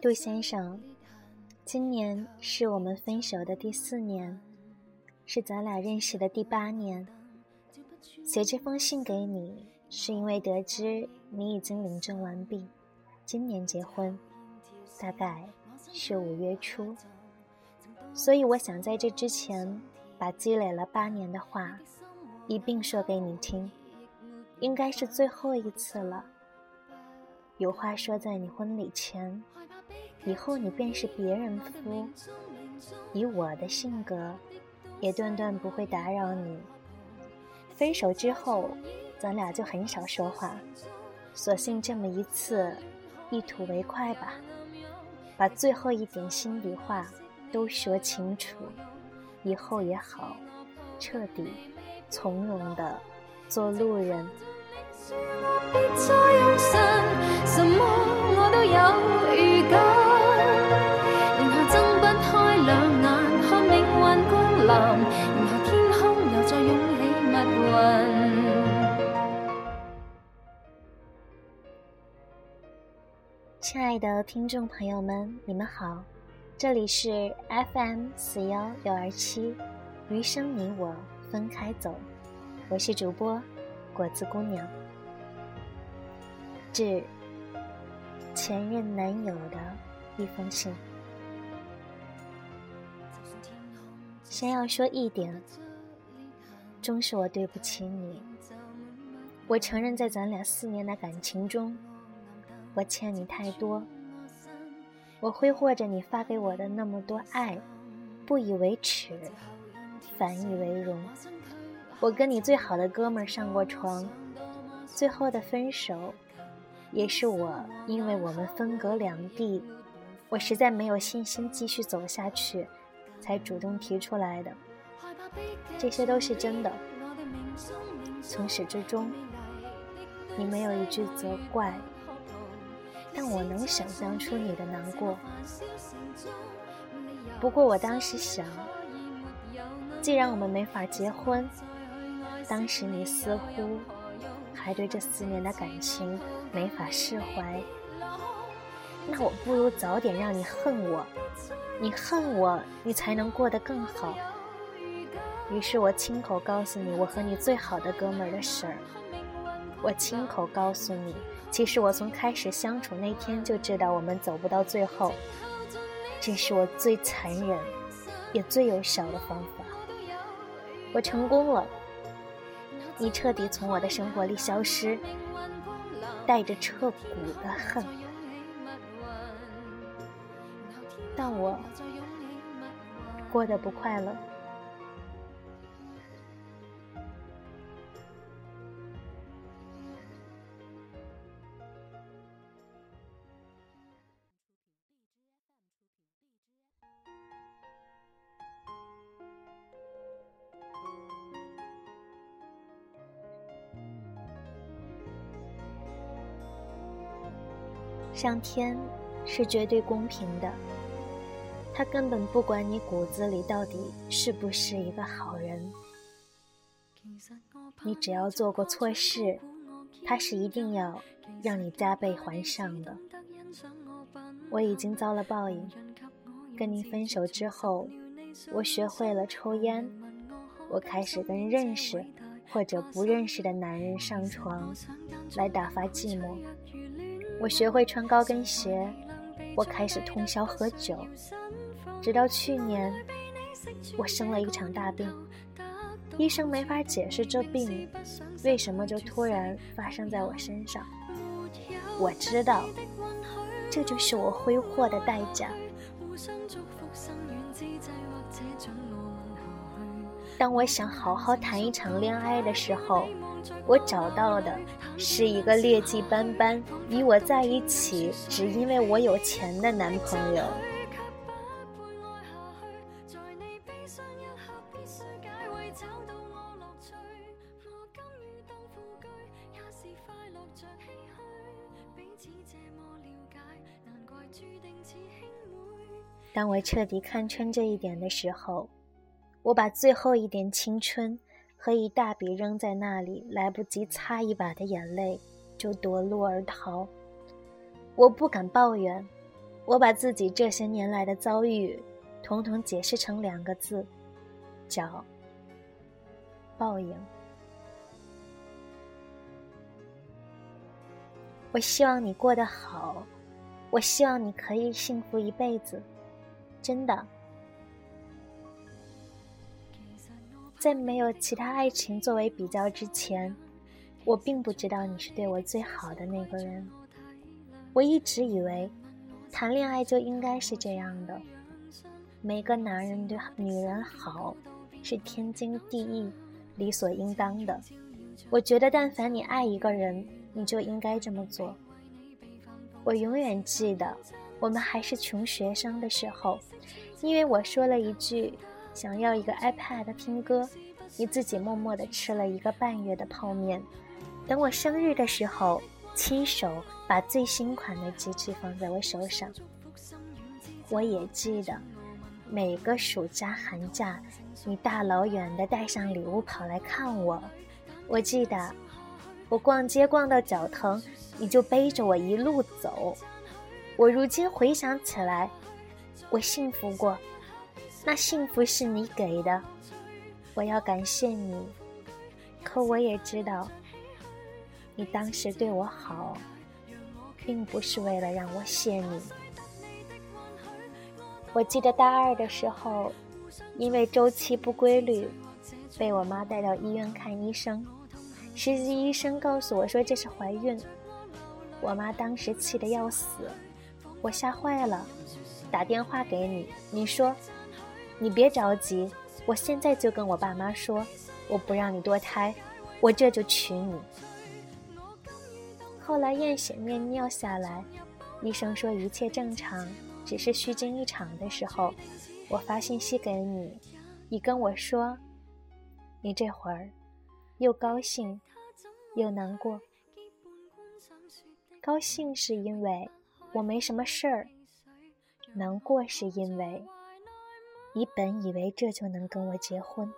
杜先生，今年是我们分手的第四年，是咱俩认识的第八年。写这封信给你，是因为得知你已经领证完毕，今年结婚，大概是五月初。所以我想在这之前，把积累了八年的话一并说给你听，应该是最后一次了。有话说在你婚礼前。以后你便是别人夫，以我的性格，也断断不会打扰你。分手之后，咱俩就很少说话，索性这么一次，一吐为快吧，把最后一点心底话都说清楚，以后也好，彻底从容的做路人。亲爱的听众朋友们，你们好，这里是 FM 四幺六二七，余生你我分开走，我是主播果子姑娘，致前任男友的一封信。先要说一点，终是我对不起你。我承认，在咱俩四年的感情中，我欠你太多。我挥霍着你发给我的那么多爱，不以为耻，反以为荣。我跟你最好的哥们上过床，最后的分手，也是我因为我们分隔两地，我实在没有信心继续走下去。才主动提出来的，这些都是真的。从始至终，你没有一句责怪，但我能想象出你的难过。不过我当时想，既然我们没法结婚，当时你似乎还对这四年的感情没法释怀，那我不如早点让你恨我。你恨我，你才能过得更好。于是我亲口告诉你我和你最好的哥们儿的事儿。我亲口告诉你，其实我从开始相处那天就知道我们走不到最后。这是我最残忍，也最有效的方法。我成功了，你彻底从我的生活里消失，带着彻骨的恨。但我过得不快乐。上天是绝对公平的。他根本不管你骨子里到底是不是一个好人，你只要做过错事，他是一定要让你加倍还上的。我已经遭了报应，跟你分手之后，我学会了抽烟，我开始跟认识或者不认识的男人上床，来打发寂寞。我学会穿高跟鞋，我开始通宵喝酒。直到去年，我生了一场大病，医生没法解释这病为什么就突然发生在我身上。我知道，这就是我挥霍的代价。当我想好好谈一场恋爱的时候，我找到的是一个劣迹斑斑、与我在一起只因为我有钱的男朋友。当我彻底看穿这一点的时候，我把最后一点青春和一大笔扔在那里来不及擦一把的眼泪，就夺路而逃。我不敢抱怨，我把自己这些年来的遭遇，统统解释成两个字，叫报应。我希望你过得好，我希望你可以幸福一辈子，真的。在没有其他爱情作为比较之前，我并不知道你是对我最好的那个人。我一直以为，谈恋爱就应该是这样的，每个男人对女人好是天经地义、理所应当的。我觉得，但凡你爱一个人，你就应该这么做。我永远记得，我们还是穷学生的时候，因为我说了一句想要一个 iPad 听歌，你自己默默地吃了一个半月的泡面。等我生日的时候，亲手把最新款的机器放在我手上。我也记得，每个暑假寒假，你大老远的带上礼物跑来看我。我记得。我逛街逛到脚疼，你就背着我一路走。我如今回想起来，我幸福过，那幸福是你给的，我要感谢你。可我也知道，你当时对我好，并不是为了让我谢你。我记得大二的时候，因为周期不规律，被我妈带到医院看医生。实习医生告诉我说这是怀孕，我妈当时气得要死，我吓坏了，打电话给你，你说，你别着急，我现在就跟我爸妈说，我不让你堕胎，我这就娶你。后来验血面尿下来，医生说一切正常，只是虚惊一场的时候，我发信息给你，你跟我说，你这会儿。又高兴，又难过。高兴是因为我没什么事儿，难过是因为你本以为这就能跟我结婚。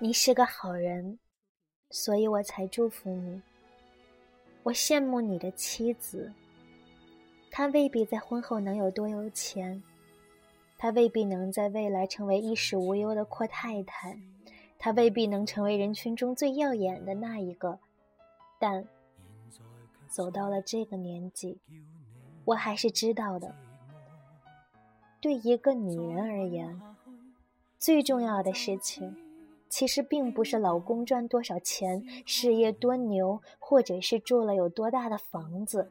你是个好人，所以我才祝福你。我羡慕你的妻子，她未必在婚后能有多有钱，她未必能在未来成为衣食无忧的阔太太，她未必能成为人群中最耀眼的那一个，但走到了这个年纪，我还是知道的。对一个女人而言，最重要的事情。其实并不是老公赚多少钱、事业多牛，或者是住了有多大的房子。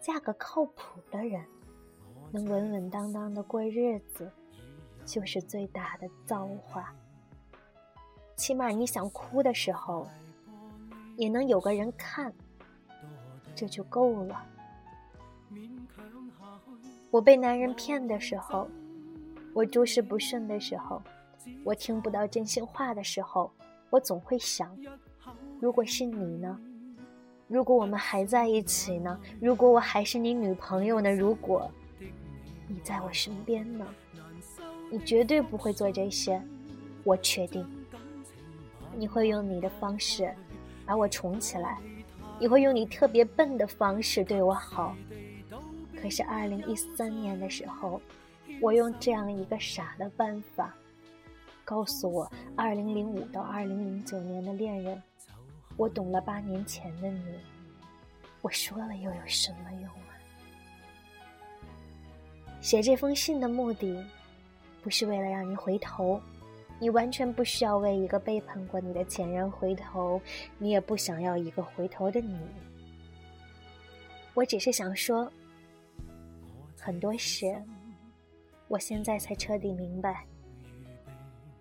嫁个靠谱的人，能稳稳当当的过日子，就是最大的造化。起码你想哭的时候，也能有个人看，这就够了。我被男人骗的时候，我诸事不顺的时候。我听不到真心话的时候，我总会想：如果是你呢？如果我们还在一起呢？如果我还是你女朋友呢？如果你在我身边呢？你绝对不会做这些，我确定。你会用你的方式把我宠起来，你会用你特别笨的方式对我好。可是二零一三年的时候，我用这样一个傻的办法。告诉我，二零零五到二零零九年的恋人，我懂了八年前的你。我说了又有什么用啊？写这封信的目的，不是为了让你回头，你完全不需要为一个背叛过你的前任回头，你也不想要一个回头的你。我只是想说，很多事，我现在才彻底明白。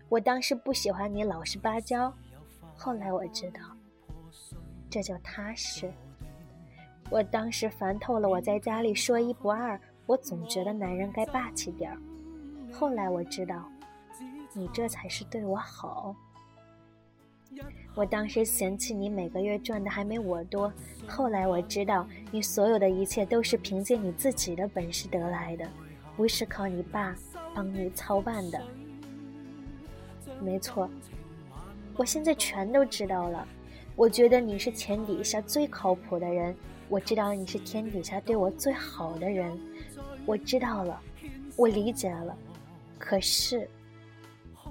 我当时不喜欢你老实巴交，后来我知道，这叫踏实。我当时烦透了，我在家里说一不二，我总觉得男人该霸气点儿。后来我知道，你这才是对我好。我当时嫌弃你每个月赚的还没我多，后来我知道，你所有的一切都是凭借你自己的本事得来的，不是靠你爸帮你操办的。没错，我现在全都知道了。我觉得你是天底下最靠谱的人，我知道你是天底下对我最好的人。我知道了，我理解了，可是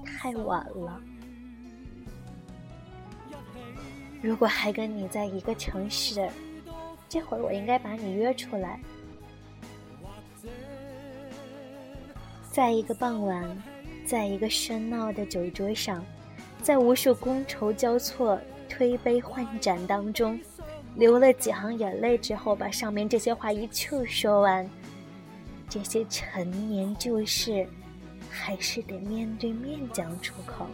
太晚了。如果还跟你在一个城市，这会儿我应该把你约出来，在一个傍晚，在一个喧闹的酒桌上，在无数觥筹交错、推杯换盏当中，流了几行眼泪之后，把上面这些话一气说完。这些陈年旧事，还是得面对面讲出口，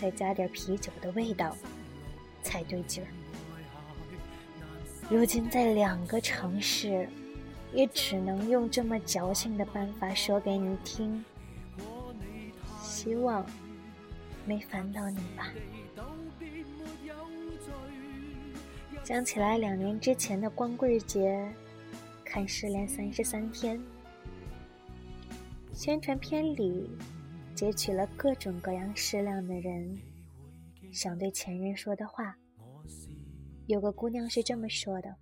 再加点啤酒的味道。才对劲儿。如今在两个城市，也只能用这么矫情的办法说给你听。希望没烦到你吧。想起来两年之前的光棍节，看《失恋三十三天》，宣传片里截取了各种各样失恋的人。想对前任说的话，有个姑娘是这么说的：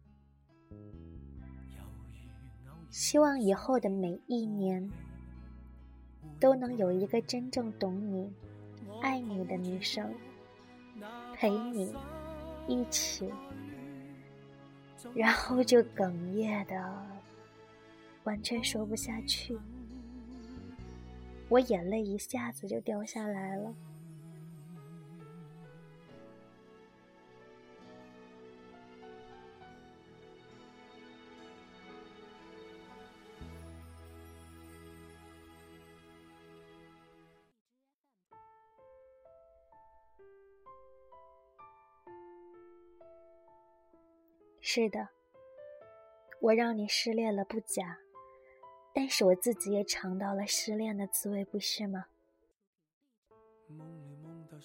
希望以后的每一年，都能有一个真正懂你、爱你的女生陪你一起，然后就哽咽的完全说不下去，我眼泪一下子就掉下来了。是的，我让你失恋了不假，但是我自己也尝到了失恋的滋味，不是吗？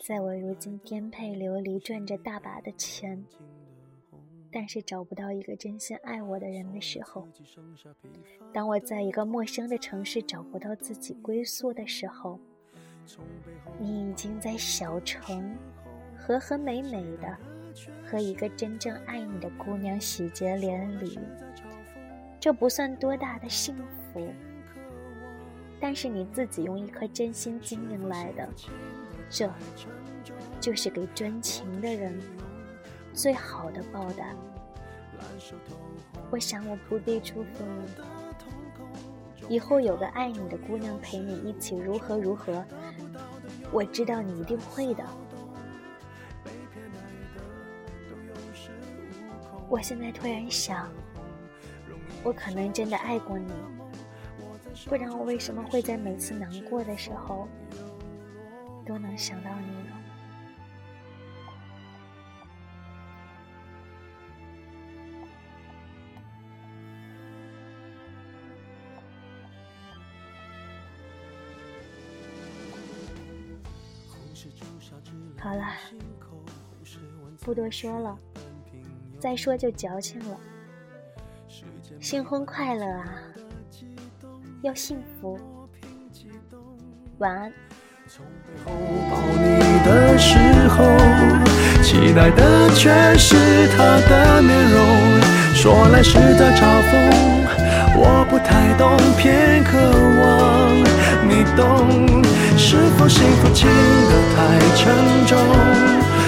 在我如今颠沛流离，赚着大把的钱，但是找不到一个真心爱我的人的时候，当我在一个陌生的城市找不到自己归宿的时候，你已经在小城和和美美的。和一个真正爱你的姑娘喜结连理，这不算多大的幸福，但是你自己用一颗真心经营来的，这就是给专情的人最好的报答。我想我不必祝福你，以后有个爱你的姑娘陪你一起如何如何，我知道你一定会的。我现在突然想，我可能真的爱过你，不然我为什么会在每次难过的时候都能想到你呢？好了，不多说了。再说就矫情了。新婚快乐啊，要幸福。晚安。从背后抱你的时候，期待的却是他的面容。说来是在嘲讽，我不太懂，偏渴望你懂。是否幸福轻得太沉重？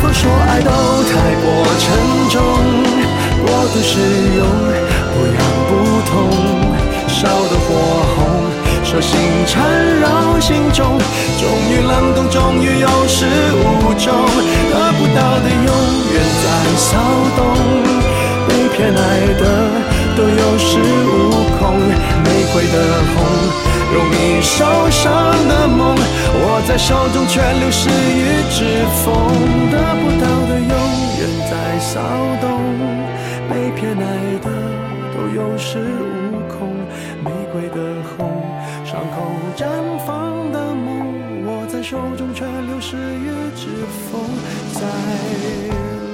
否说爱都太过沉重？过度使用，不痒不痛，烧得火红，手心缠绕心中，终于冷冻，终于有始无终，得不到的永远在骚动，被偏爱的都有恃无恐，玫瑰的红。容易受伤的梦，握在手中却流失于指缝。得不到的永远在骚动，被偏爱的都有恃无恐。玫瑰的红，伤口绽放的梦，握在手中却流失于指缝。在。